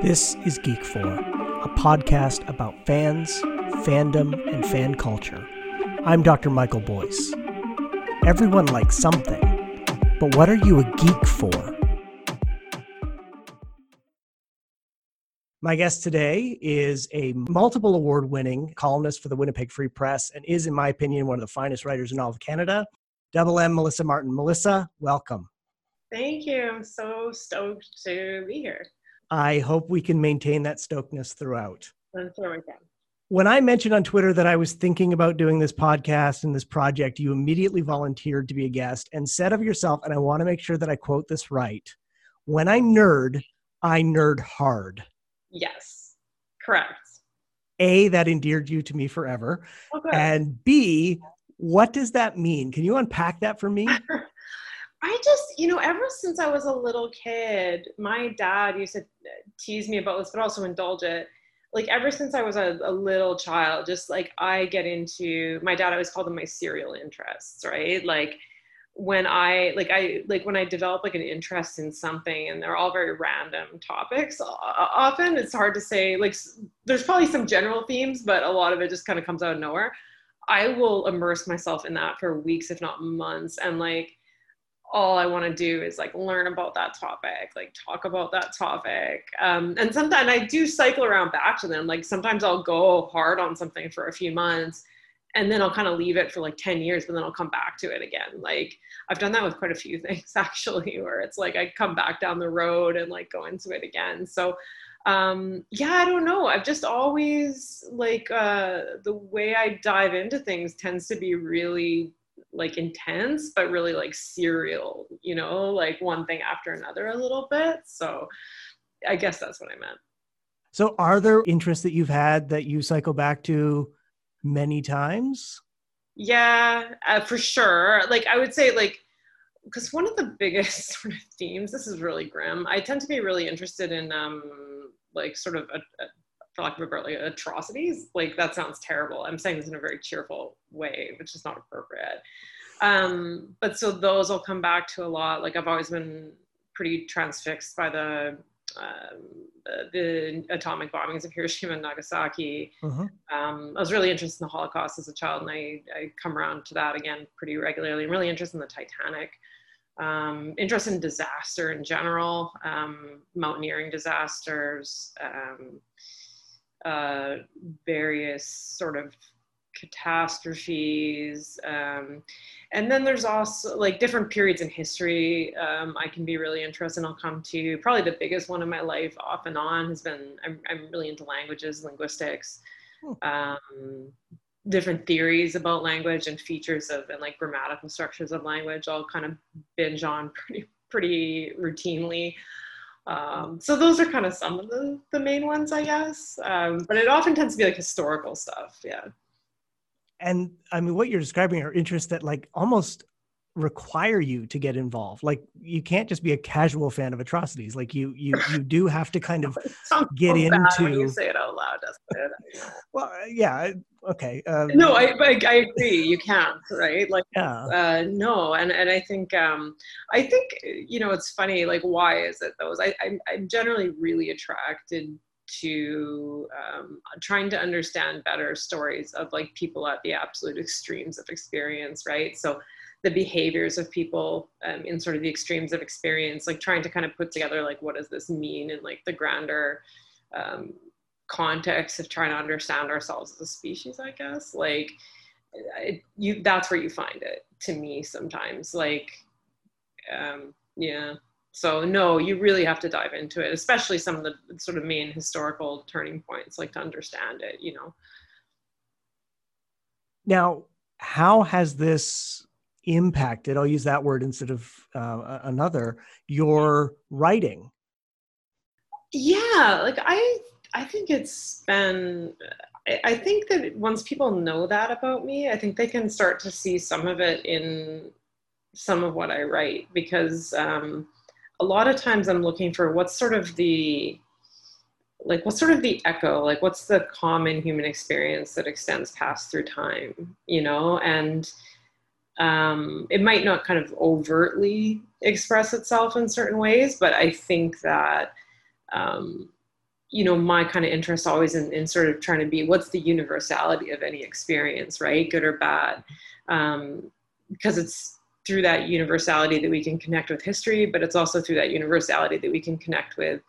This is Geek For, a podcast about fans, fandom, and fan culture. I'm Dr. Michael Boyce. Everyone likes something, but what are you a geek for? My guest today is a multiple award winning columnist for the Winnipeg Free Press and is, in my opinion, one of the finest writers in all of Canada. Double M Melissa Martin. Melissa, welcome. Thank you. I'm so stoked to be here. I hope we can maintain that stokedness throughout. I'm sure we can. When I mentioned on Twitter that I was thinking about doing this podcast and this project, you immediately volunteered to be a guest and said of yourself, and I want to make sure that I quote this right when I nerd, I nerd hard. Yes, correct. A, that endeared you to me forever. Okay. And B, what does that mean? Can you unpack that for me? I just, you know, ever since I was a little kid, my dad used to tease me about this, but also indulge it. Like ever since I was a, a little child, just like I get into my dad always called them my serial interests, right? Like when I like I like when I develop like an interest in something and they're all very random topics. Often it's hard to say like there's probably some general themes, but a lot of it just kind of comes out of nowhere. I will immerse myself in that for weeks, if not months, and like all I want to do is like learn about that topic, like talk about that topic. Um, and sometimes I do cycle around back to them. Like sometimes I'll go hard on something for a few months and then I'll kind of leave it for like 10 years, but then I'll come back to it again. Like I've done that with quite a few things actually, where it's like I come back down the road and like go into it again. So um yeah i don't know i've just always like uh the way i dive into things tends to be really like intense but really like serial you know like one thing after another a little bit. So i guess that's what i meant. So are there interests that you've had that you cycle back to many times? Yeah uh, for sure. Like i would say like because one of the biggest sort of themes this is really grim i tend to be really interested in um like sort of a, a for lack of a better like atrocities. Like that sounds terrible. I'm saying this in a very cheerful way, which is not appropriate. Um, but so those will come back to a lot. Like I've always been pretty transfixed by the um, the, the, atomic bombings of Hiroshima and Nagasaki. Uh-huh. Um, I was really interested in the Holocaust as a child, and I, I come around to that again pretty regularly. I'm really interested in the Titanic. Um, interested in disaster in general, um, mountaineering disasters, um, uh, various sort of catastrophes. Um, and then there's also like different periods in history um, I can be really interested in. I'll come to probably the biggest one in my life off and on has been I'm, I'm really into languages, linguistics, hmm. um, different theories about language and features of and like grammatical structures of language. I'll kind of binge on pretty pretty routinely. Um, so those are kind of some of the, the main ones, I guess. Um, but it often tends to be like historical stuff. Yeah. And I mean, what you're describing are interests that like almost require you to get involved. Like you can't just be a casual fan of atrocities. Like you you you do have to kind of get into. You say it out loud, well, yeah, okay. Um, no, I, I, I agree. You can't, right? Like, yeah. Uh, no, and and I think um, I think you know it's funny. Like, why is it those? I I'm, I'm generally really attracted to um, trying to understand better stories of like people at the absolute extremes of experience, right? So the behaviors of people um, in sort of the extremes of experience, like trying to kind of put together like what does this mean in like the grander um, context of trying to understand ourselves as a species, I guess. Like it, you, that's where you find it to me sometimes. Like, um, yeah. So no, you really have to dive into it, especially some of the sort of main historical turning points, like to understand it. You know. Now, how has this impacted i'll use that word instead of uh, another your writing. Yeah like i i think it's been I think that once people know that about me, I think they can start to see some of it in some of what I write because um, a lot of times I'm looking for what's sort of the like what's sort of the echo like what's the common human experience that extends past through time you know? And um, it might not kind of overtly express itself in certain ways, but I think that um, you know my kind of interest always in, in sort of trying to be what's the universality of any experience right? Good or bad. Um, because it's through that universality that we can connect with history but it's also through that universality that we can connect with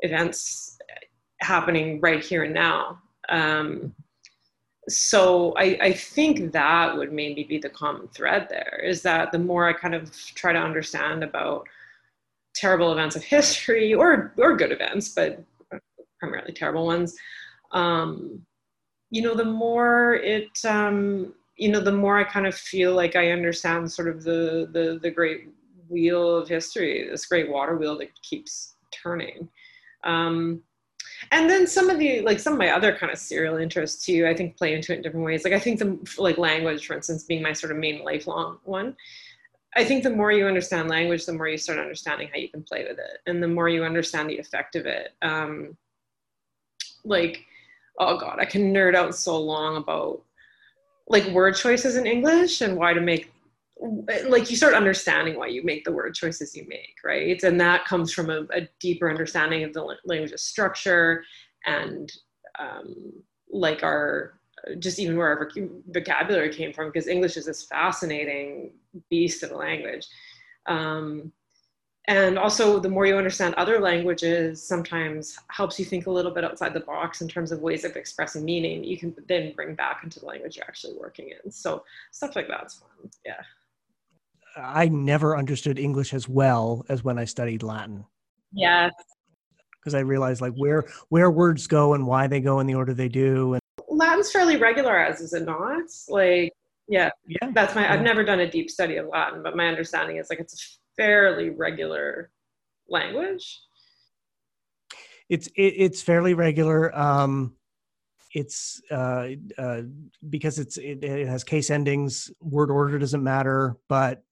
events happening right here and now. Um, so I, I think that would maybe be the common thread there is that the more i kind of try to understand about terrible events of history or or good events but primarily terrible ones, um, you know, the more it, um, you know, the more I kind of feel like I understand sort of the the the great wheel of history, this great water wheel that keeps turning. Um, and then some of the like some of my other kind of serial interests too i think play into it in different ways. Like i think the like language for instance being my sort of main lifelong one i think the more you understand language the more you start understanding how you can play with it. And the more you understand the effect of it um, like oh god i can nerd out so long about like word choices in english and why to make like you start understanding why you make the word choices you make right? And that comes from a, a deeper understanding of the language's structure and um, like our just even where our vocabulary came from because english is this fascinating beast of a language. Um, and also the more you understand other languages sometimes helps you think a little bit outside the box in terms of ways of expressing meaning you can then bring back into the language you're actually working in. So stuff like that's fun. Yeah i never understood english as well as when i studied latin yeah because i realized like where where words go and why they go in the order they do and latin's fairly regularized is it not like yeah yeah that's my yeah. i've never done a deep study of latin but my understanding is like it's a fairly regular language. It's it, it's fairly regular. Um, it's uh, uh, because it's it, it has case endings. Word order doesn't matter, but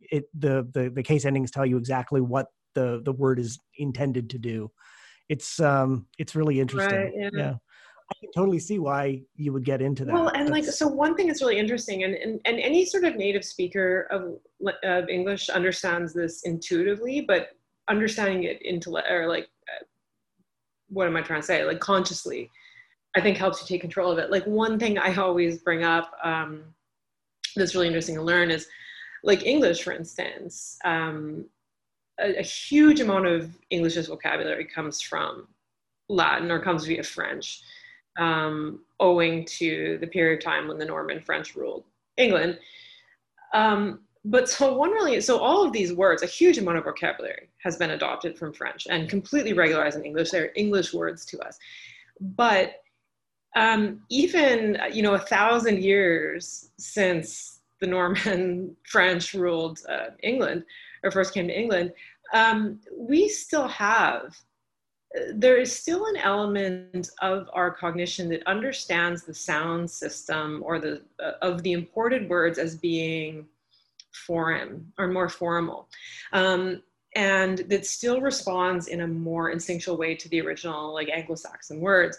it the, the the case endings tell you exactly what the the word is intended to do. It's um it's really interesting. Right, yeah. yeah. I can totally see why you would get into that. Well, and That's, like, so one thing that's really interesting, and, and, and any sort of native speaker of, of English understands this intuitively, but understanding it into, or like, uh, what am I trying to say? Like consciously, I think helps you take control of it. Like one thing I always bring up um, that's really interesting to learn is like English, for instance, um, a, a huge amount of English's vocabulary comes from Latin or comes via French um, owing to the period of time when the Norman French ruled England. Um, but so one really, so all of these words, a huge amount of vocabulary has been adopted from French and completely regularized in English. They're English words to us. But um, even, you know, a thousand years since the Norman French ruled uh, England or first came to England, um, we still have there is still an element of our cognition that understands the sound system or the uh, of the imported words as being foreign or more formal um, and that still responds in a more instinctual way to the original like anglo-saxon words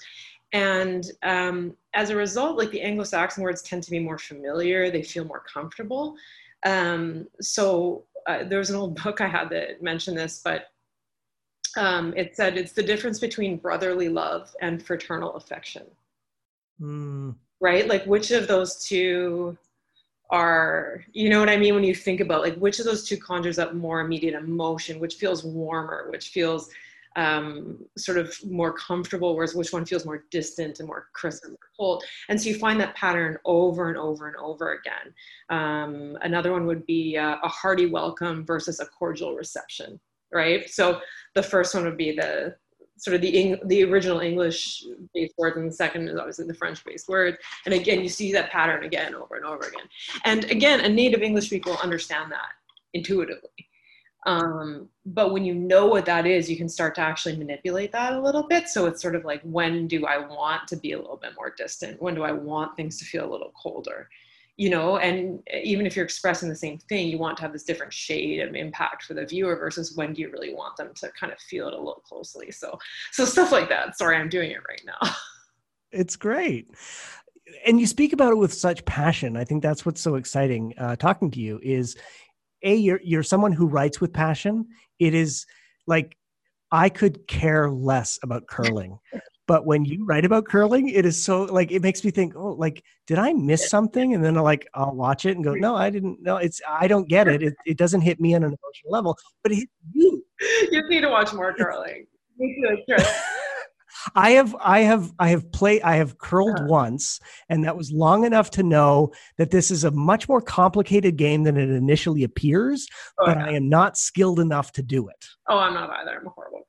and um, as a result like the anglo-saxon words tend to be more familiar they feel more comfortable um, so uh, there was an old book i had that mentioned this but um, it said it's the difference between brotherly love and fraternal affection. Mm. Right? Like, which of those two are, you know what I mean? When you think about like which of those two conjures up more immediate emotion, which feels warmer, which feels um, sort of more comfortable, whereas which one feels more distant and more crisp and more cold. And so you find that pattern over and over and over again. Um, another one would be uh, a hearty welcome versus a cordial reception right? So the first one would be the sort of the the original English based word, and the second is obviously the French based word. And again, you see that pattern again over and over again. And again, a native English speaker will understand that intuitively. Um, but when you know what that is, you can start to actually manipulate that a little bit. So it's sort of like, when do I want to be a little bit more distant? When do I want things to feel a little colder? you know and even if you're expressing the same thing you want to have this different shade of impact for the viewer versus when do you really want them to kind of feel it a little closely so so stuff like that sorry i'm doing it right now it's great and you speak about it with such passion i think that's what's so exciting uh, talking to you is a you're, you're someone who writes with passion it is like I could care less about curling. but when you write about curling, it is so like it makes me think, oh, like did I miss something? And then like I'll watch it and go, no, I didn't. No, it's I don't get it. It, it doesn't hit me on an emotional level, but it hits you. You need to watch more curling. I have I have I have played I have curled uh-huh. once and that was long enough to know that this is a much more complicated game than it initially appears oh, but yeah. I am not skilled enough to do it. Oh, I'm not either. I'm a horrible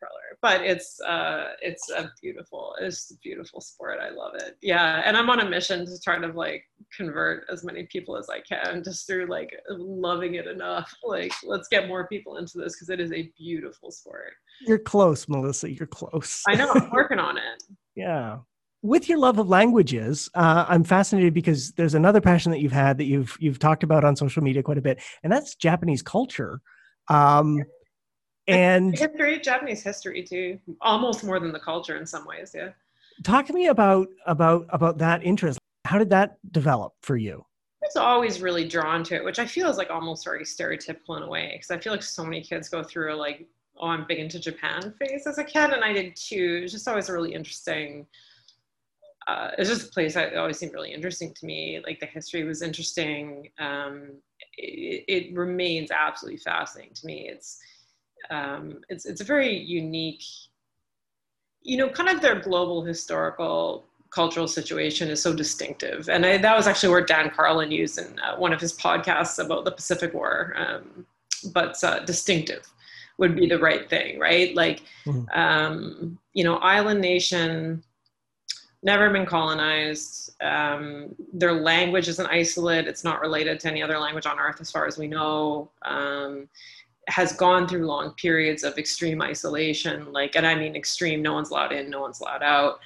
but it's uh, it's a beautiful, it's a beautiful sport. I love it. Yeah, and I'm on a mission to try to like convert as many people as I can, just through like loving it enough. Like, let's get more people into this because it is a beautiful sport. You're close, Melissa. You're close. I know. I'm working on it. yeah with your love of languages, uh, I'm fascinated because there's another passion that you've had that you've you've talked about on social media quite a bit, and that's Japanese culture. Um, and history japanese history too almost more than the culture in some ways yeah talk to me about about about that interest how did that develop for you I was always really drawn to it which i feel is like almost very stereotypical in a way because i feel like so many kids go through a like oh i'm big into japan phase as a kid and i did too it was just always a really interesting uh, it's just a place that always seemed really interesting to me. Like the history was interesting. Um, it, it, remains absolutely fascinating to me. It's um, it's it's a very unique, you know, kind of their global historical cultural situation is so distinctive, and I, that was actually where Dan Carlin used in uh, one of his podcasts about the Pacific War. Um, but uh, distinctive would be the right thing, right? Like, mm-hmm. um, you know, island nation, never been colonized. Um, their language is an isolate. It's not related to any other language on earth, as far as we know. Has gone through long periods of extreme isolation, like, and I mean extreme, no one's allowed in, no one's allowed out,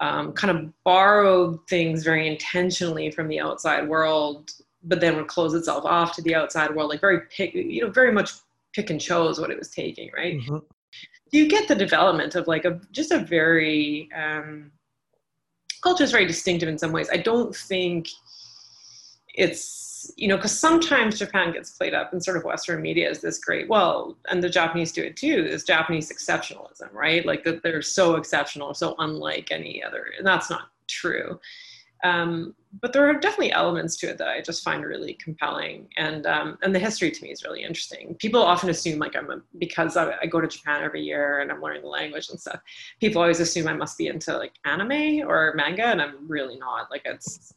um, kind of borrowed things very intentionally from the outside world, but then would close itself off to the outside world, like very pick, you know, very much pick and chose what it was taking, right? Mm-hmm. You get the development of like a just a very um, culture is very distinctive in some ways. I don't think it's you know, because sometimes Japan gets played up in sort of Western media as this great, well, and the Japanese do it too, is Japanese exceptionalism, right? Like that they're so exceptional, so unlike any other, and that's not true. Um, but there are definitely elements to it that I just find really compelling, and um, and the history to me is really interesting. People often assume like I'm a, because I, I, go to Japan every year and I'm learning the language and stuff. People always assume I must be into like anime or manga, and I'm really not. Like it's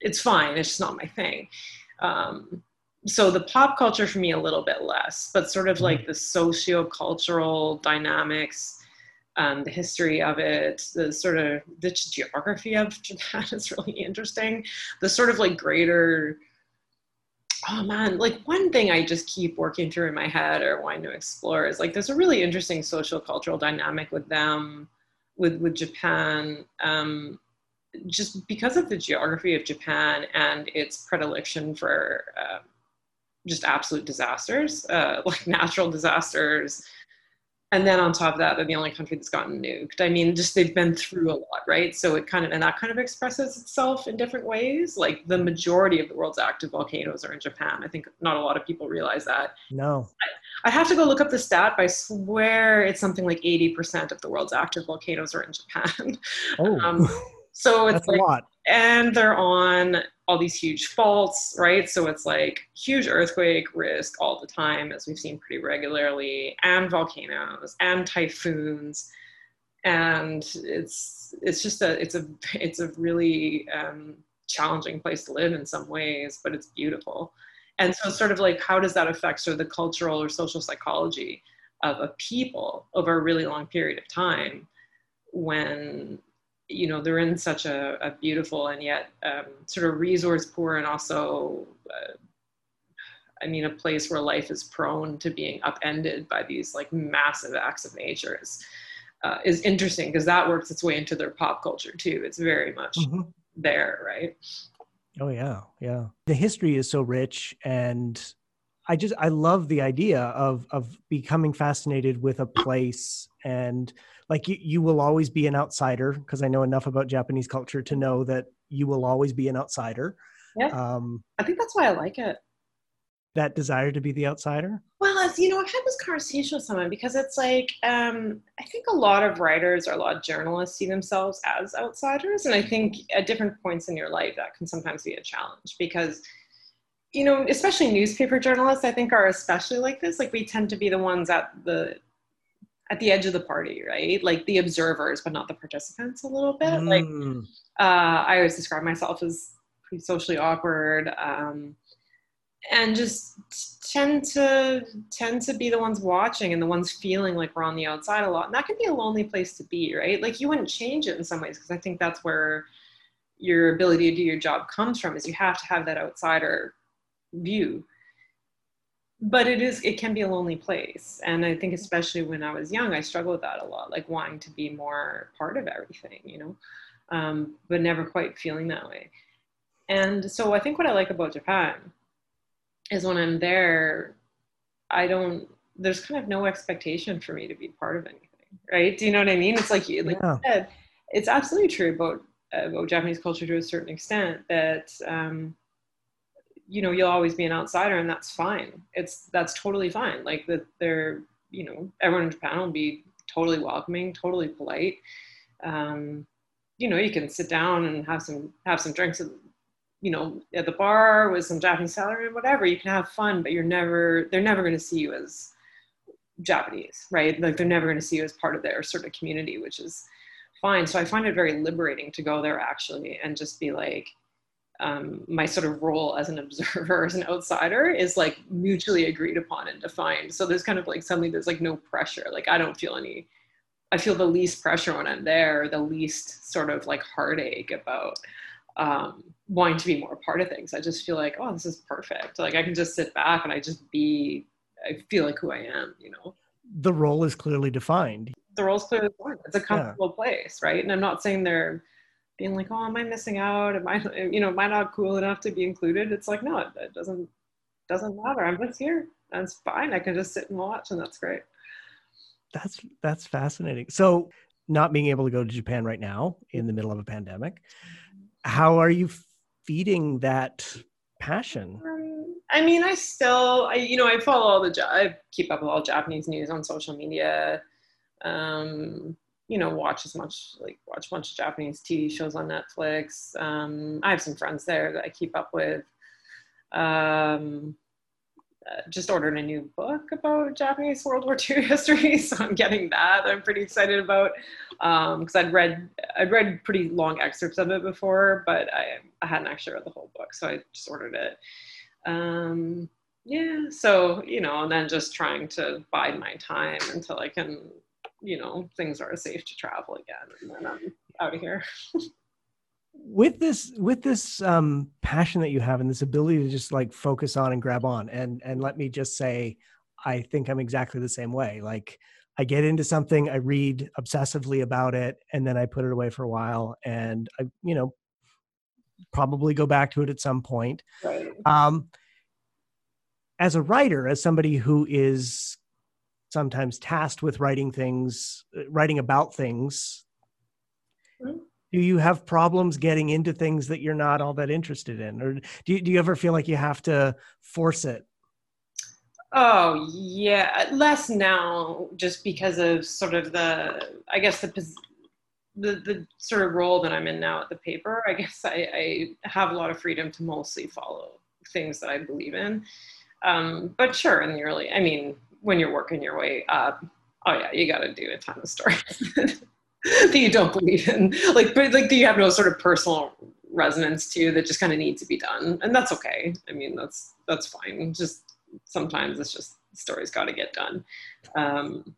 it's fine. It's just not my thing. Um, so the pop culture for me a little bit less, but sort of mm-hmm. like the socio-cultural dynamics, um, the history of it, the sort of the geography of Japan is really interesting. The sort of like greater, oh man, like one thing I just keep working through in my head or wanting to explore is like there's a really interesting social cultural dynamic with them, with with Japan. Um, just because of the geography of Japan and its predilection for uh, just absolute disasters, uh, like natural disasters. And then on top of that, they're the only country that's gotten nuked. I mean, just they've been through a lot, right? So it kind of, and that kind of expresses itself in different ways. Like the majority of the world's active volcanoes are in Japan. I think not a lot of people realize that. No. I, I have to go look up the stat, but I swear it's something like 80% of the world's active volcanoes are in Japan. Oh. Um, so it's That's like, a lot. and they're on all these huge faults, right? So it's like huge earthquake risk all the time, as we've seen pretty regularly, and volcanoes and typhoons, and it's it's just a it's a it's a really um, challenging place to live in some ways, but it's beautiful. And so, sort of like, how does that affect sort of the cultural or social psychology of a people over a really long period of time when you know they're in such a, a beautiful and yet um, sort of resource poor and also uh, i mean a place where life is prone to being upended by these like massive acts of nature is, uh, is interesting because that works its way into their pop culture too. It's very much mm-hmm. there right? Oh yeah. Yeah. The history is so rich and i just i love the idea of of becoming fascinated with a place and like you, you will always be an outsider because I know enough about Japanese culture to know that you will always be an outsider. Yeah. Um, I think that's why I like it. That desire to be the outsider. Well, as you know, I've had this conversation with someone because it's like um, I think a lot of writers or a lot of journalists see themselves as outsiders, and I think at different points in your life that can sometimes be a challenge because you know, especially newspaper journalists, I think are especially like this. Like we tend to be the ones at the at the edge of the party, right? Like the observers, but not the participants a little bit. Mm. Like uh, I always describe myself as pretty socially awkward. Um, and just tend to tend to be the ones watching and the ones feeling like we're on the outside a lot and that can be a lonely place to be right like you wouldn't change it in some ways because i think that's where your ability to do your job comes from is you have to have that outsider view but it is it can be a lonely place and i think especially when i was young i struggled with that a lot like wanting to be more part of everything you know um, but never quite feeling that way and so i think what i like about japan is when I'm there, I don't, there's kind of no expectation for me to be part of anything, right? Do you know what I mean? It's like, you, like yeah. you said, it's absolutely true about, about Japanese culture to a certain extent that, um, you know, you'll always be an outsider and that's fine. It's, that's totally fine. Like that they're, you know, everyone in Japan will be totally welcoming, totally polite. Um, you know, you can sit down and have some, have some drinks you know, at the bar with some Japanese salary and whatever, you can have fun, but you're never, they're never going to see you as Japanese, right? Like they're never going to see you as part of their sort of community, which is fine. So I find it very liberating to go there actually and just be like, um, my sort of role as an observer, as an outsider, is like mutually agreed upon and defined. So there's kind of like suddenly there's like no pressure. Like I don't feel any. I feel the least pressure when I'm there, the least sort of like heartache about um, wanting to be more a part of things. I just feel like, oh, this is perfect. Like I can just sit back and I just be, I feel like who I am, you know? The role is clearly defined. The role is clearly defined. It's a comfortable yeah. place, right? And I'm not saying they're being like, oh, am I missing out? Am I, you know, am I not cool enough to be included? It's like, no, it doesn't, doesn't matter. I'm just here. That's fine. I can just sit and watch and that's great. That's, that's fascinating. So not being able to go to Japan right now in the middle of a pandemic, how are you feeding that passion? Um, I mean, I still, I you know, I follow all the, I keep up with all Japanese news on social media. Um, you know, watch as much, like watch a bunch of Japanese TV shows on Netflix. Um, I have some friends there that I keep up with. Um, uh, just ordered a new book about Japanese World War II history, so I'm getting that. I'm pretty excited about because um, I'd read I'd read pretty long excerpts of it before, but I I hadn't actually read the whole book, so I just ordered it. Um, yeah, so you know, and then just trying to bide my time until I can, you know, things are safe to travel again, and then I'm out of here. with this with this um passion that you have and this ability to just like focus on and grab on and and let me just say i think i'm exactly the same way like i get into something i read obsessively about it and then i put it away for a while and i you know probably go back to it at some point right. um as a writer as somebody who is sometimes tasked with writing things writing about things. Mm-hmm do you have problems getting into things that you're not all that interested in? Or do you, do you ever feel like you have to force it? Oh yeah less now just because of sort of the i guess the the, the sort of role that i'm in now at the paper i guess i, I have a lot of freedom to mostly follow things that i believe in. Um, but sure in the early i mean when you're working your way up oh yeah you got to do a ton of stories that you don't believe in. Like but like do you have no sort of personal resonance to that just kind of need to be done. And that's okay. I mean that's that's fine. Just sometimes it's just stories got to get done. Um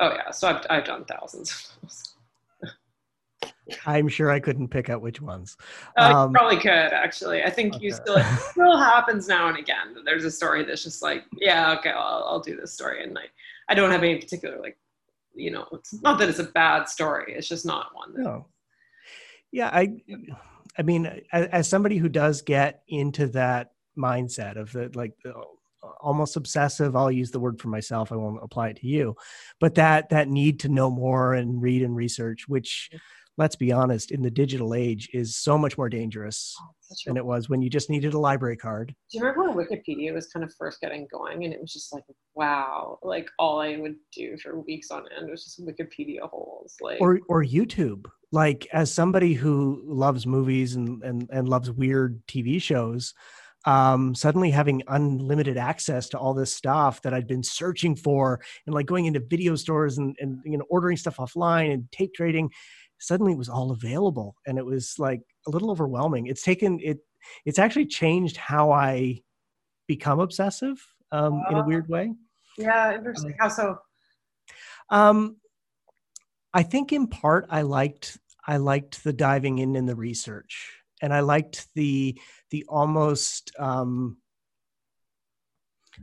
oh yeah so i've, I've done thousands of those I'm sure I couldn't pick out which ones. Um, probably could actually. I think okay. you still it still happens now and again. That there's a story that's just like, yeah, okay, I'll, I'll do this story, and I I don't have any particular like you know, it's not that it's a bad story. It's just not one. That, no. Yeah, I, I mean, as, as, somebody who does get into that mindset of the like the, almost obsessive i'll use the word for myself i won't apply it to you but that that need to know more and read and research which let's be honest, in the digital age is so much more dangerous Oh, than it was when you just needed a library card. Do you remember when Wikipedia was kind of first getting going and it was just like, wow, like all I would do for weeks on end was just Wikipedia holes. Like, Or or YouTube. Like as somebody who loves movies and and, and loves weird TV shows, um, suddenly having unlimited access to all this stuff that I'd been searching for and like going into video stores and, and you know ordering stuff offline and tape trading, suddenly it was all available. And it was like a little overwhelming. It's taken it it's actually changed how I become obsessive um, in a Ah. weird way. yeah, interesting. How so? Um, I think in part I liked I liked the diving in and the research, and I liked the the almost um,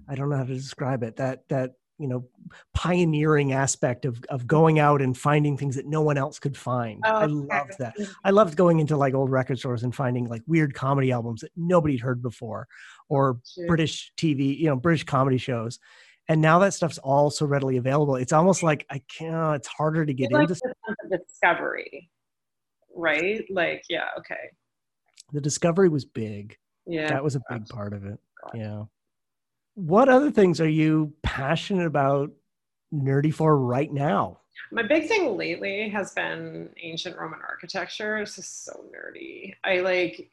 I don't know how to describe it that that you know pioneering aspect of of going out and finding things that no one else could find. I loved that. I loved going into like old record stores and finding like weird comedy albums that nobody'd heard before, or Sure. British TV, you know, British comedy shows. And now that stuff's all so readily available. It's almost like I can't. It's harder to get like into. the sense of discovery, right? Like, yeah, okay. The discovery was big. Yeah. That was a big part of it. God. Yeah. What other things are you passionate about, nerdy for right now? My big thing lately has been ancient Roman architecture. It's just so nerdy. I like,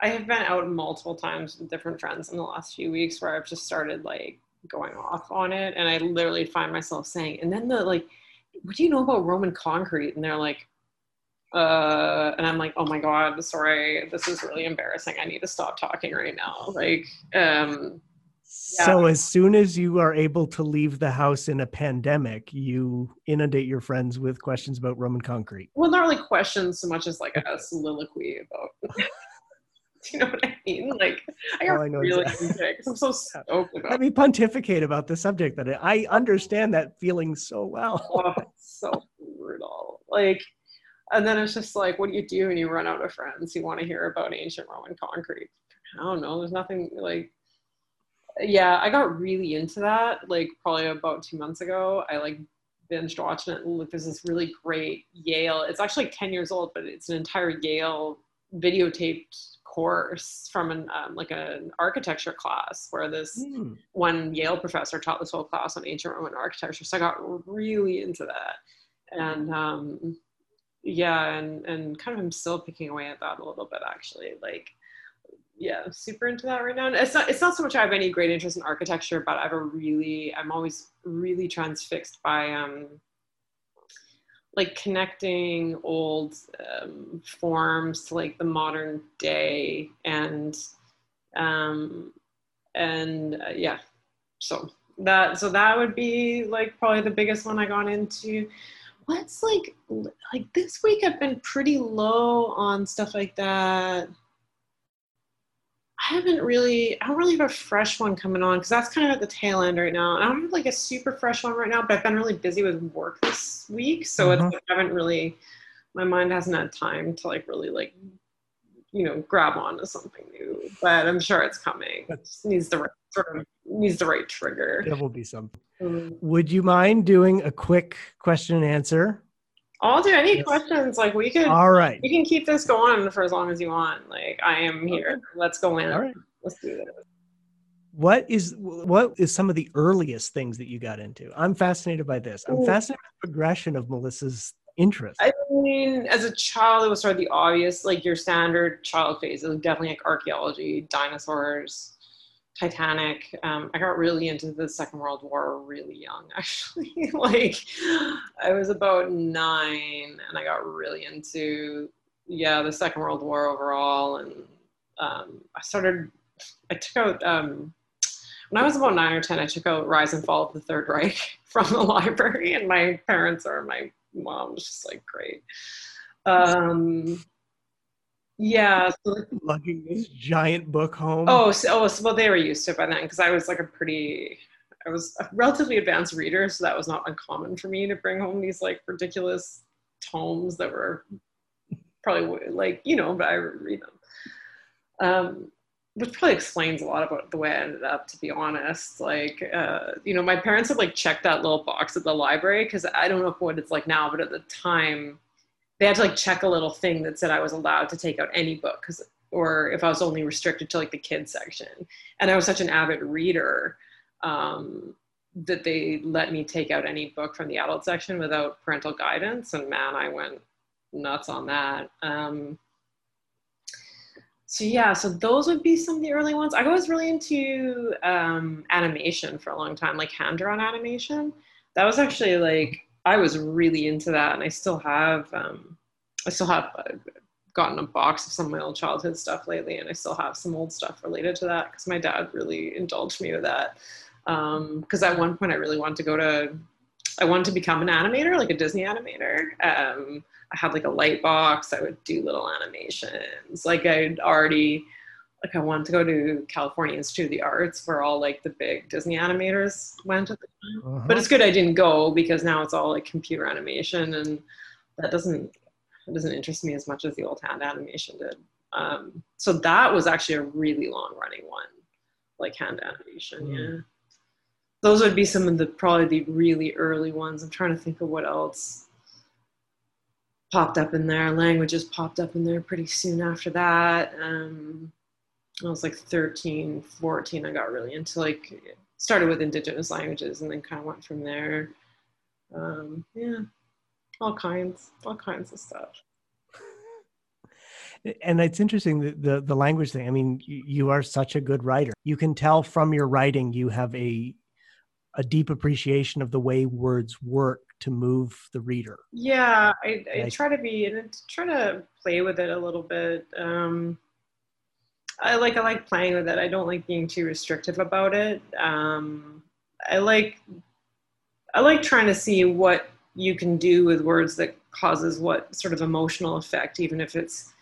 I have been out multiple times with different friends in the last few weeks where I've just started like going off on it. And I literally find myself saying, and then the like, what do you know about Roman concrete? And they're like, uh, and I'm like, oh my God, sorry, this is really embarrassing. I need to stop talking right now. Like, um, So as soon as you are able to leave the house in a pandemic, you inundate your friends with questions about Roman concrete. well, not really questions so much as like a soliloquy about. Do you know what I mean? Like, I got Oh, I know really exactly. I'm so stoked about Let me pontificate about the subject that I understand that feeling so well. oh, it's so brutal. Like, and then it's just like, what do you do when you run out of friends who want to hear about ancient Roman concrete? I don't know. There's nothing like, yeah, I got really into that like probably about two months ago. I like binged watching it. Look, there's this really great Yale. It's actually 10 years old, but it's an entire Yale videotaped course from an um, like an architecture class where this Hmm. one Yale professor taught this whole class on ancient Roman architecture. So I got really into that. And um, yeah, and, and kind of I'm still picking away at that a little bit actually. Like, yeah, super into that right now. And it's not it's not so much I have any great interest in architecture, but I have a really I'm always really transfixed by um like connecting old um, forms to like the modern day and um and uh, yeah so that so that would be like probably the biggest one i got into what's like like this week i've been pretty low on stuff like that. I haven't really i don't really have a fresh one coming on because that's kind of at the tail end right now. I don't have like a super fresh one right now but i've been really busy with work this week so it's mm-hmm. like, i haven't really my mind hasn't had time to like really like you know grab onto something new but i'm sure it's coming it just needs the right sort of needs the right trigger There will be something. Mm. Would you mind doing a quick question and answer? i'll do any Yes. questions like we could All right. we can keep this going for as long as you want like i am here let's go in All right. let's do this What is what is some of the earliest things that you got into? I'm fascinated by this. I'm Ooh. fascinated by the progression of Melissa's interest. I mean, as a child, it was sort of the obvious, like your standard child phase. It was definitely like archaeology, dinosaurs, Titanic. Um, I got really into the Second World War really young, actually. like, I was about nine, and I got really into yeah the Second World War overall, and um, I started. I took out um, when I was about nine or ten. I took out Rise and Fall of the Third Reich from the library, and my parents or my mom was just like, great. Um, yeah. So, Lugging this giant book home. oh, so, oh, so, well, they were used to it by then because I was like a pretty, I was a relatively advanced reader, so that was not uncommon for me to bring home these like ridiculous tomes that were probably like you know, but I read them. Um, which probably explains a lot about the way I ended up, to be honest. Like, uh, you know, my parents had like checked that little box at the library because I don't know what it's like now, but at the time, they had to like check a little thing that said I was allowed to take out any book because or if I was only restricted to like the kids section. And I was such an avid reader um, that they let me take out any book from the adult section without parental guidance. And man, I went nuts on that. Um, so yeah, so those would be some of the early ones. I was really into um, animation for a long time, like hand drawn animation. That was actually like I was really into that, and I still have. Um, I still have uh, gotten a box of some of my old childhood stuff lately, and I still have some old stuff related to that because my dad really indulged me with that. Because um, at one point, I really wanted to go to. I wanted to become an animator, like a Disney animator. I had like a light box. I would do little animations. Like I'd already, like I wanted to go to California Institute of the Arts where all like the big Disney animators went at the time. Uh-huh. But it's good I didn't go because now it's all like computer animation and that doesn't it doesn't interest me as much as the old hand animation did. Um, so that was actually a really long running one, like hand animation. Mm. Yeah, those would be some of the probably the really early ones. I'm trying to think of what else popped up in there. Languages popped up in there pretty soon after that. Um, I was like 13, 14. I got really into like, started with indigenous languages and then kind of went from there. Um, yeah, all kinds, all kinds of stuff. And it's interesting the, the, the language thing. I mean, you, you are such a good writer. You can tell from your writing you have a a deep appreciation of the way words work to move the reader. Yeah, I, I try to be and try to play with it a little bit. Um, I like I like playing with it. I don't like being too restrictive about it. Um, I like I like trying to see what you can do with words that causes what sort of emotional effect, even if it's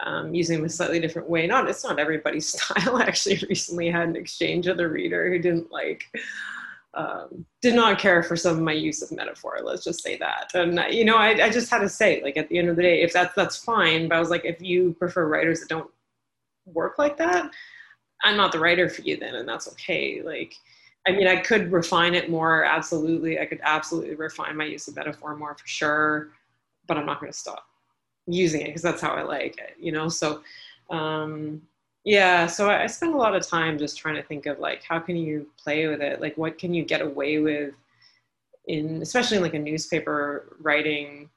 um, using them a slightly different way. Not it's not everybody's style. I actually recently had an exchange with a reader who didn't like um, did not care for some of my use of metaphor. Let's just say that. And you know, I, I just had to say, like, at the end of the day, if that's that's fine. But I was like, if you prefer writers that don't work like that, I'm not the writer for you then, and that's okay. Like, I mean, I could refine it more. Absolutely, I could absolutely refine my use of metaphor more for sure. But I'm not going to stop using it because that's how I like it. You know, so. Um, yeah so I, spend a lot of time just trying to think of like how can you play with it like what can you get away with in especially in like a newspaper writing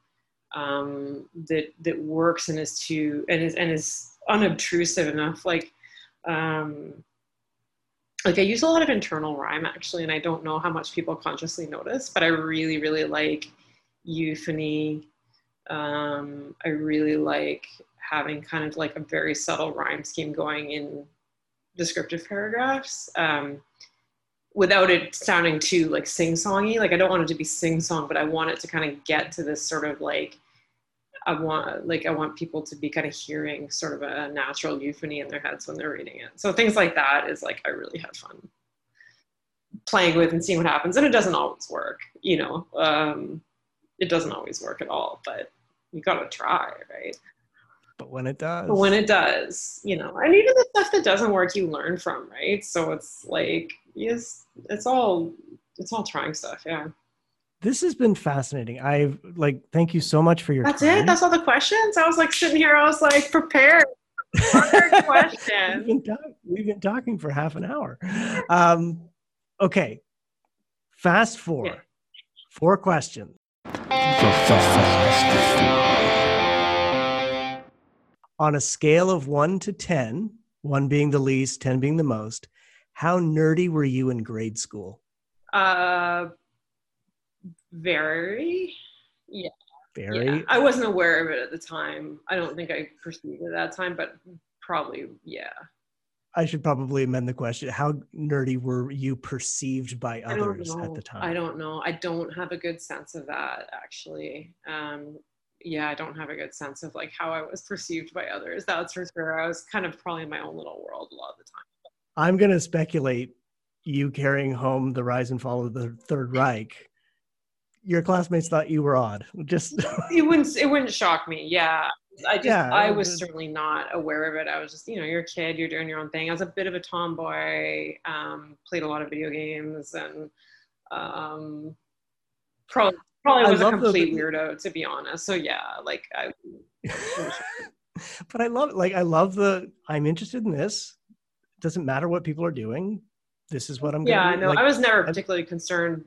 um, that that works and is to and is and is unobtrusive enough like um, like I use a lot of internal rhyme actually, and I don't know how much people consciously notice, but I really, really like euphony. Um, I really like having kind of like a very subtle rhyme scheme going in descriptive paragraphs um, without it sounding too like sing-songy. Like i don't want it to be sing-song but i want it to kind of get to this sort of like i want like i want people to be kind of hearing sort of a natural euphony in their heads when they're reading it. So things like that is like i really have fun playing with and seeing what happens. And it doesn't always work you know? Um, it doesn't always work at all but you gotta try right but when it does but when it does you know and even the stuff that doesn't work you learn from right? So it's like yes it's all it's all trying stuff yeah. This has been fascinating. I've like thank you so much for your that's time. it that's all the questions? I was like sitting here i was like prepared we've, been talk- we've been talking for half an hour. Um okay. Fast four yeah. four questions on a scale of one to 10, one being the least, 10 being the most, how nerdy were you in grade school? Uh, very. Yeah. Very. Yeah. I wasn't aware of it at the time. I don't think I perceived it at that time, but probably, yeah. I should probably amend the question. How nerdy were you perceived by others at the time? I don't know. I don't have a good sense of that actually. Um, yeah, I don't have a good sense of like how I was perceived by others. That's for sure. I was kind of probably in my own little world a lot of the time. I'm going to speculate you carrying home the rise and fall of the Third Reich. Your classmates thought you were odd. Just it wouldn't it wouldn't shock me. Yeah, I just yeah, I was certainly not aware of it. I was just you know you're a kid, you're doing your own thing. I was a bit of a tomboy. Um, played a lot of video games and um, probably probably I was a complete weirdo to be honest. So yeah, like I but I love like I love the I'm interested in this. It doesn't matter what people are doing. This is what I'm yeah, I know. Like, I was never I- particularly concerned.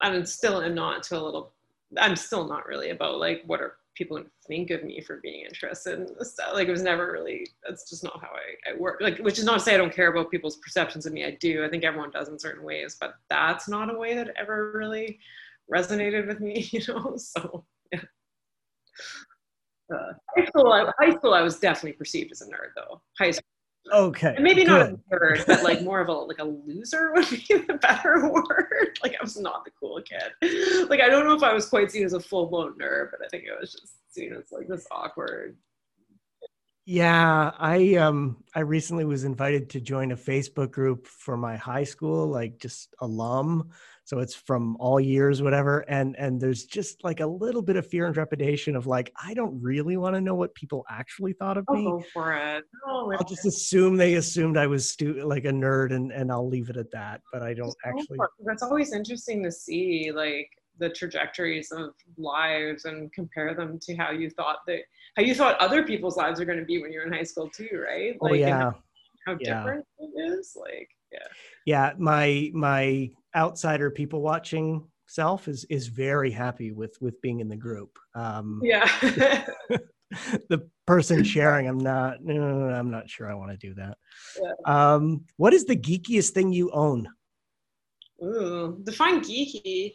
I'm still am not to a little. I'm still not really about like what are people think of me for being interested in this stuff. Like it was never really. That's just not how I, I work. Like, which is not to say I don't care about people's perceptions of me. I do. I think everyone does in certain ways, but that's not a way that ever really resonated with me. You know, so yeah. Uh, high school, I, high school, I was definitely perceived as a nerd, though. High school. okay. And maybe not a nerd, but like more of a like a loser would be the better word. Like I was not the cool kid. Like I don't know if I was quite seen as a full blown nerd, but I think I was just seen as like this awkward. Yeah, I um I recently was invited to join a Facebook group for my high school, like just alum. So it's from all years, whatever. And and there's just like a little bit of fear and trepidation of like, I don't really want to know what people actually thought of I'll me. go for it. Oh, I'll just assume they assumed I was stu- like a nerd and, and I'll leave it at that. But I don't actually. That's always interesting to see, like the trajectories of lives and compare them to how you thought that how you thought other people's lives are going to be when you're in high school too, right? Oh Like and yeah. how Yeah. different it is. Like yeah. Yeah, my my outsider people watching self is is very happy with with being in the group. Um Yeah. the person sharing i'm not no, no, no, i'm not sure i want to do that Yeah. um what is the geekiest thing you own Ooh, define geeky.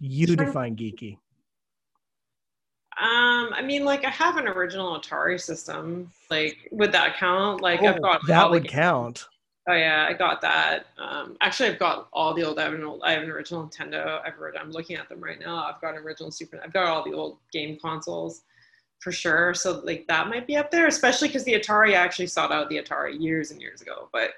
you Sure. define geeky Um, I mean, like I have an original Atari system. Like, would that count? Like, Oh, I've got that would count Oh yeah, I got that. Um, actually, I've got all the old. I have an old. I have an original Nintendo. I've heard, I'm looking at them right now. I've got an original Super. I've got all the old game consoles, for sure. So like that might be up there, especially because the Atari I actually sought out the Atari years and years ago. But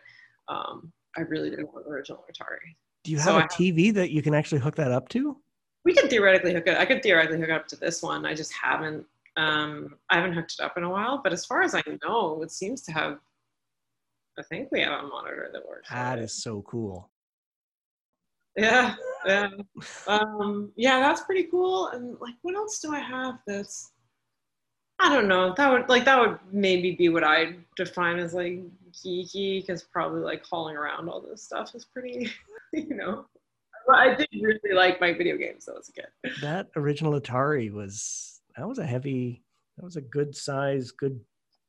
um, I really didn't want the original Atari. do you So have I a have- tv that you can actually hook that up to We could theoretically hook it. I could theoretically hook it up to this one. I just haven't. Um, I haven't hooked it up in a while. But as far as I know, it seems to have. I think we have a monitor that works. that is so cool Yeah, yeah, um, yeah. That's pretty cool. And like, what else do I have? That's I don't know. That would like that would maybe be what I define as like geeky, because probably like hauling around all this stuff is pretty, you know. But I did really like my video games though as a kid. that original atari was that was a heavy that was a good size good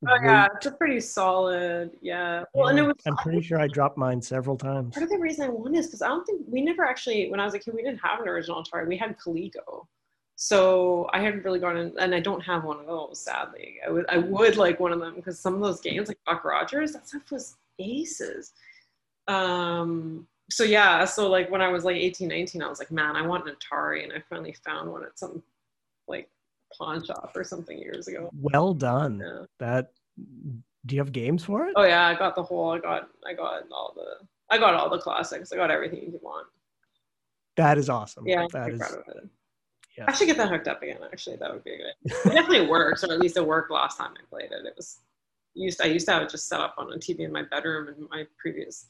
Oh yeah, it's a pretty solid. Yeah. Well, and it was. i'm pretty sure i dropped mine several times Part of the reason I won is because I don't think we never actually, when I was a kid, we didn't have an original Atari. We had Coleco. So I hadn't really gone in, and I don't have one of those, sadly. I would, I would like one of them because some of those games, like Buck Rogers, that stuff was aces. Um, so yeah, so like when I was like 18, 19, I was like, man, I want an Atari. And I finally found one at some like pawn shop or something years ago. well done Yeah. that do you have games for it Oh yeah, I got the whole, I got, I got all the, I got all the classics. I got everything you could want. that is awesome Yeah, I'm pretty is proud of it. yeah. I should get that hooked up again. Actually, that would be good. It definitely works, or at least it worked last time I played it. It was used. I used to have it just set up on a TV in my bedroom in my previous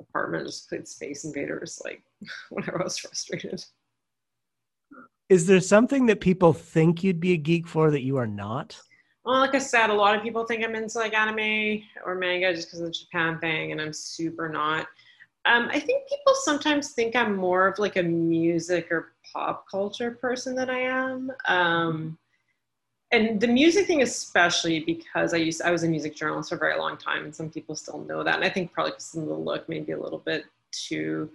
apartment. I Just played Space Invaders like whenever I was frustrated. Is there something that people think you'd be a geek for that you are not? Well, like I said, a lot of people think I'm into like anime or manga just because of the Japan thing, and I'm super not. Um, I think people sometimes think I'm more of like a music or pop culture person than I am. Um, and the music thing, especially because I used I was a music journalist for a very long time, and some people still know that. And I think probably because of the look, maybe a little bit too.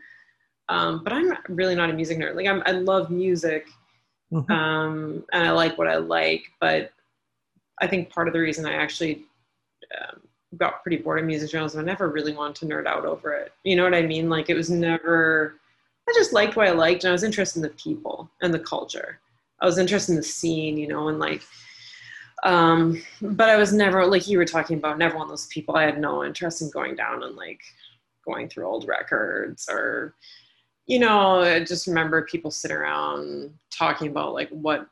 Um, but I'm really not a music nerd. Like I'm, I love music, Mhm. um, and I like what I like. But I think part of the reason I actually um, got pretty bored of music journalism, I never really wanted to nerd out over it. You know what I mean? Like it was never. I just liked what I liked, and I was interested in the people and the culture. I was interested in the scene, you know, and like. Um, but I was never like you were talking about. Never one of those people. I had no interest in going down and like going through old records or you know, I just remember people sitting around talking about like what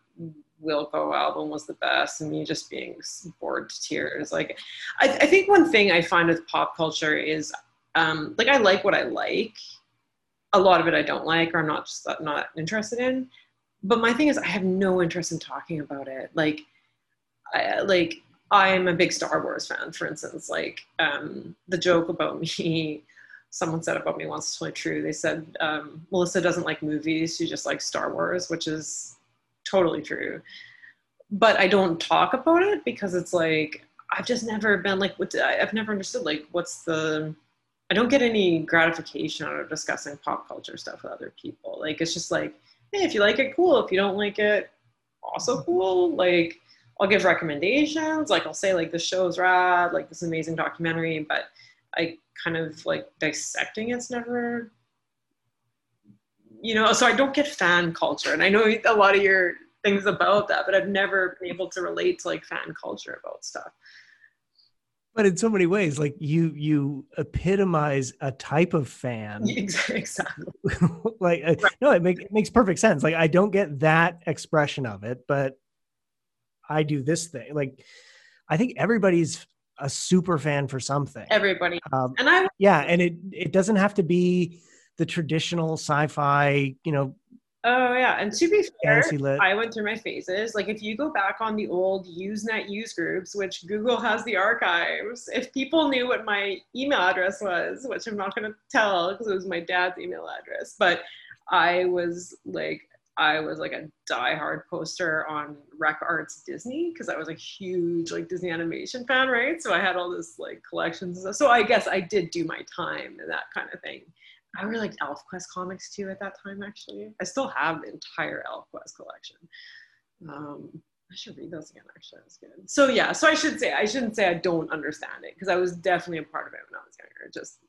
Wilco album was the best, and me just being bored to tears. Like, I, I think one thing I find with pop culture is, um, like, I like what I like a lot of it I don't like or I'm not just not interested in. But my thing is, I have no interest in talking about it. Like, I, like I'm a big Star Wars fan, for instance. Like um, the joke about me, someone said about me once, it's totally true. They said um, Melissa doesn't like movies; she just likes Star Wars, which is totally true. But I don't talk about it because it's like I've just never been like, what, I've never understood like what's the I don't get any gratification out of discussing pop culture stuff with other people. Like it's just like, hey, if you like it, cool. If you don't like it, also cool. Like I'll give recommendations. Like I'll say like the show's rad, like this amazing documentary, but I kind of like dissecting it's never you know, so I don't get fan culture. And I know a lot of your things about that, but I've never been able to relate to like fan culture about stuff but in so many ways like you you epitomize a type of fan exactly like uh, right. no it, make, it makes perfect sense like i don't get that expression of it but i do this thing like i think everybody's a super fan for something. Everybody um, and i yeah and it it doesn't have to be the traditional sci-fi you know Oh yeah, and to be fair, I went through my phases. Like if you go back on the old Usenet use groups, which Google has the archives, if people knew what my email address was, which I'm not going to tell because it was my dad's email address, but I was like, I was like a diehard poster on Rec Arts Disney because I was a huge like Disney animation fan, right? So I had all this like collections. So I guess I did do my time and that kind of thing. I really liked ElfQuest comics too at that time. Actually, I still have the entire ElfQuest collection. Um, I should read those again. Actually, that's good. So yeah, so I should say I shouldn't say I don't understand it because I was definitely a part of it when I was younger. Just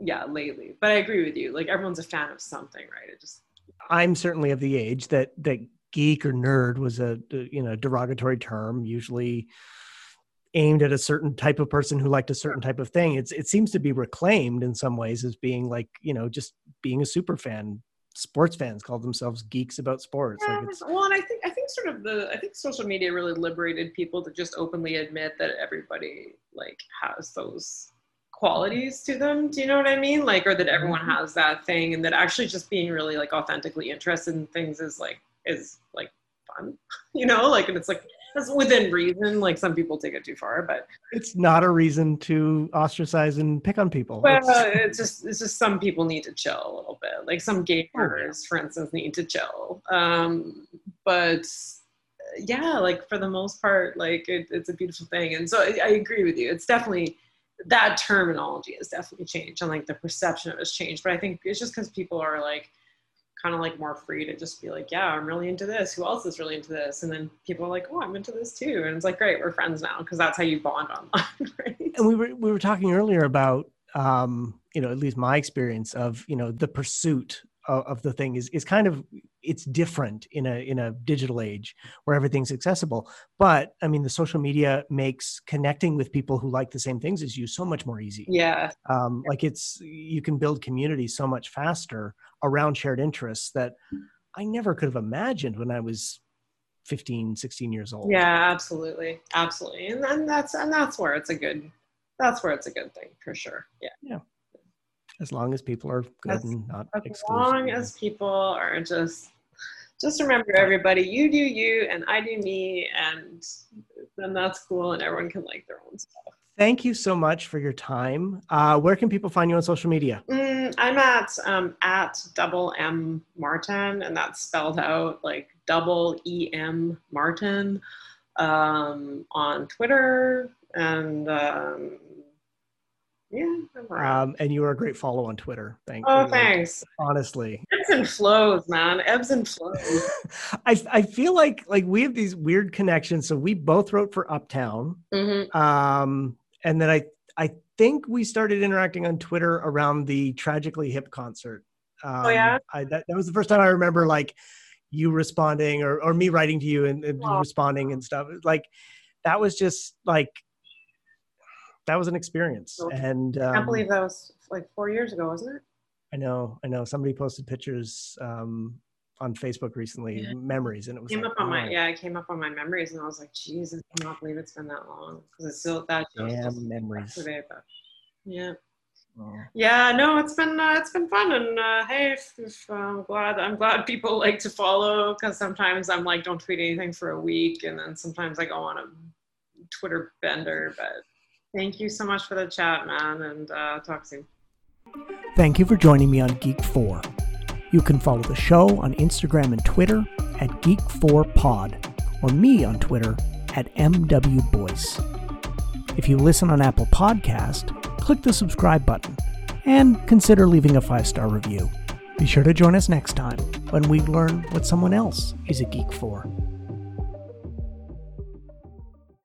yeah, lately. But I agree with you. Like everyone's a fan of something, right? It just. I'm certainly of the age that that geek or nerd was a you know derogatory term. Usually aimed at a certain type of person who liked a certain type of thing. It's it seems to be reclaimed in some ways as being like you know just being a super fan. Sports fans call themselves geeks about sports. Yeah, like well, and I think I think sort of the I think social media really liberated people to just openly admit that everybody like has those qualities to them. Do you know what I mean? Like, or that everyone mm-hmm. has that thing, and that actually just being really like authentically interested in things is like is like fun. You know, like, and it's like that's within reason. Like some people take it too far, but it's not a reason to ostracize and pick on people. Well, it's, it's just it's just some people need to chill a little bit. Like some gamers, for instance, need to chill. Um, but yeah, like for the most part, like it, it's a beautiful thing. And so I, I agree with you. It's definitely that terminology has definitely changed and like the perception of it has changed. But I think it's just because people are like kind of like more free to just be like, yeah, I'm really into this. Who else is really into this? And then people are like, oh, I'm into this too. And it's like, great, we're friends now because that's how you bond online, right? And we were we were talking earlier about um, you know, at least my experience of, you know, the pursuit of, of the thing is is kind of it's different in a in a digital age where everything's accessible. But I mean, the social media makes connecting with people who like the same things as you so much more easy. Yeah. Um, like it's you can build community so much faster around shared interests that I never could have imagined when I was 15 16 years old. Yeah absolutely. Absolutely. And, and that's and that's where it's a good that's where it's a good thing for sure. Yeah. Yeah. As long as people are good as, and not as long as people are just just remember everybody you do you and i do me and then that's cool and everyone can like their own stuff. Thank you so much for your time. Uh, where can people find you on social media? Mm, i'm at um, at double m martin and that's spelled out like double e m martin um, on twitter and um, yeah. Um, and you are a great follow on Twitter. Thank oh, you. Oh, thanks. Honestly. Ebbs and flows, man. Ebbs and flows. I I feel like like we have these weird connections. So we both wrote for Uptown. Mm-hmm. Um, and then I I think we started interacting on Twitter around the Tragically Hip concert. Um, oh yeah. I, that, that was the first time I remember like you responding or or me writing to you and, and responding and stuff. Like that was just like that was an experience. And um, I can't believe that was like four years ago, wasn't it? I know, I know. Somebody posted pictures um, on Facebook recently, yeah. memories, and it was came like, up on oh. my yeah, it came up on my memories, and I was like, Jesus, I cannot believe it's been that long because it's still that damn memories. Today, but yeah. Yeah, no, it's been uh, it's been fun, and uh, hey, if, if, uh, I'm glad I'm glad people like to follow because sometimes I'm like don't tweet anything for a week, and then sometimes I go on a Twitter bender. But thank you so much for the chat, man, and uh, talk soon. Thank you for joining me on Geek Four. You can follow the show on Instagram and Twitter at Geek4Pod or me on Twitter at MWBoyce. If you listen on Apple Podcast, click the subscribe button and consider leaving a five-star review. Be sure to join us next time when we learn what someone else is a geek for.